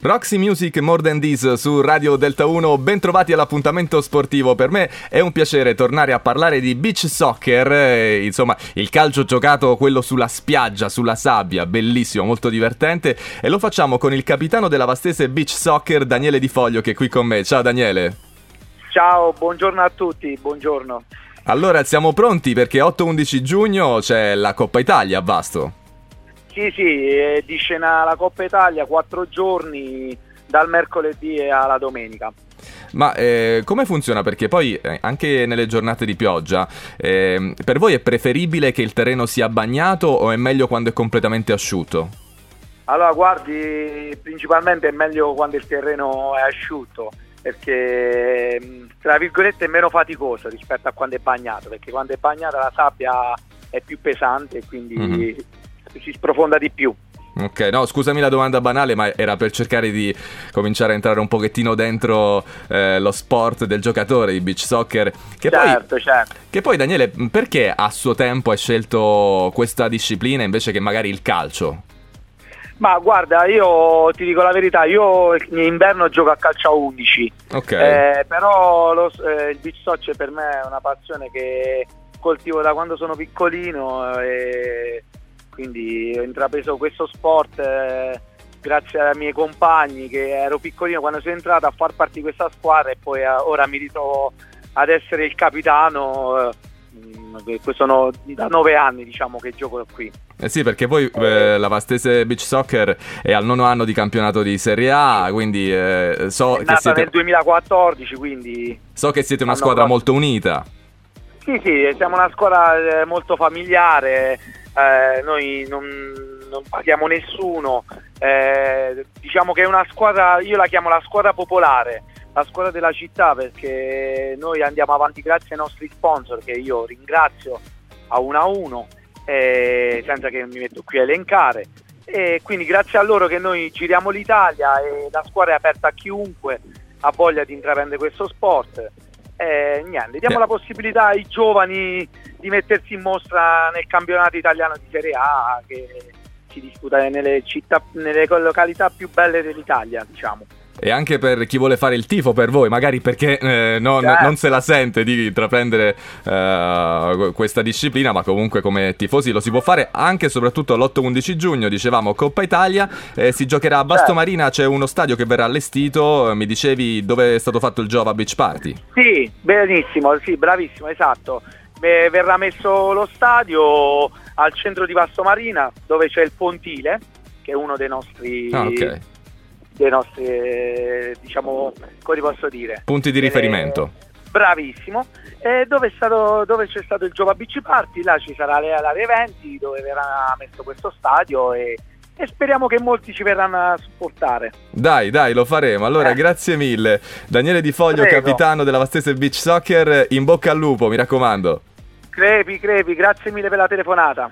Roxy Music More Than This su Radio Delta 1, bentrovati all'appuntamento sportivo. Per me è un piacere tornare a parlare di beach soccer, eh, insomma il calcio giocato quello sulla spiaggia, sulla sabbia, bellissimo, molto divertente e lo facciamo con il capitano della vastese beach soccer Daniele Di Foglio che è qui con me. Ciao Daniele. Ciao, buongiorno a tutti, buongiorno. Allora siamo pronti perché 8-11 giugno c'è la Coppa Italia a Vasto. Sì, sì, di scena la Coppa Italia, quattro giorni dal mercoledì alla domenica. Ma eh, come funziona? Perché poi eh, anche nelle giornate di pioggia, eh, per voi è preferibile che il terreno sia bagnato o è meglio quando è completamente asciutto? Allora, guardi, principalmente è meglio quando il terreno è asciutto, perché tra virgolette è meno faticoso rispetto a quando è bagnato, perché quando è bagnata la sabbia è più pesante e quindi mm-hmm si sprofonda di più. Ok, no, scusami la domanda banale, ma era per cercare di cominciare a entrare un pochettino dentro eh, lo sport del giocatore di beach soccer. Che certo, poi, certo. Che poi, Daniele, perché a suo tempo hai scelto questa disciplina invece che magari il calcio? Ma guarda, io ti dico la verità, io in inverno gioco a calcio a 11, okay. eh, però lo, eh, il beach soccer per me è una passione che coltivo da quando sono piccolino e quindi ho intrapreso questo sport eh, grazie ai miei compagni che ero piccolino quando sono entrato a far parte di questa squadra e poi eh, ora mi ritrovo ad essere il capitano. Eh, sono da nove anni diciamo che gioco qui. Eh sì, perché poi eh, la Vastese Beach Soccer è al nono anno di campionato di Serie A, quindi eh, so è che siete... nel 2014, quindi... So che siete una squadra molto unita. Sì, sì, siamo una squadra eh, molto familiare, eh, noi non, non, paghiamo nessuno, eh, diciamo che è una squadra, io la chiamo la squadra popolare, la squadra della città perché noi andiamo avanti grazie ai nostri sponsor che io ringrazio a uno a uno, eh, senza che mi metto qui a elencare. E quindi grazie a loro che noi giriamo l'Italia e la squadra è aperta a chiunque ha voglia di intraprendere questo sport. Eh, niente, diamo yeah. la possibilità ai giovani di mettersi in mostra nel campionato italiano di Serie A che si disputa nelle, città, nelle località più belle dell'Italia, diciamo e anche per chi vuole fare il tifo per voi, magari perché eh, non, certo. non, se la sente di intraprendere eh, questa disciplina, ma comunque come tifosi lo si può fare anche e soprattutto l'8-11 giugno, dicevamo Coppa Italia, eh, si giocherà a Basto certo. Marina, c'è uno stadio che verrà allestito, mi dicevi dove è stato fatto il Giova Beach Party? Sì, benissimo, sì, bravissimo, esatto. verrà messo lo stadio al centro di Basto Marina dove c'è il Pontile, che è uno dei nostri... Ah, ok dei nostri, diciamo, come posso dire? Punti di riferimento. Eh, bravissimo. Eh, dove, stato, dove, c'è stato il Giova Beach Party, là ci sarà l'area eventi dove verrà messo questo stadio e, e, speriamo che molti ci verranno a supportare. Dai, dai, lo faremo. Allora, eh. grazie mille. Daniele Di Foglio, Prego. capitano della Vastese Beach Soccer, in bocca al lupo, mi raccomando. Crepi, crepi, grazie mille per la telefonata.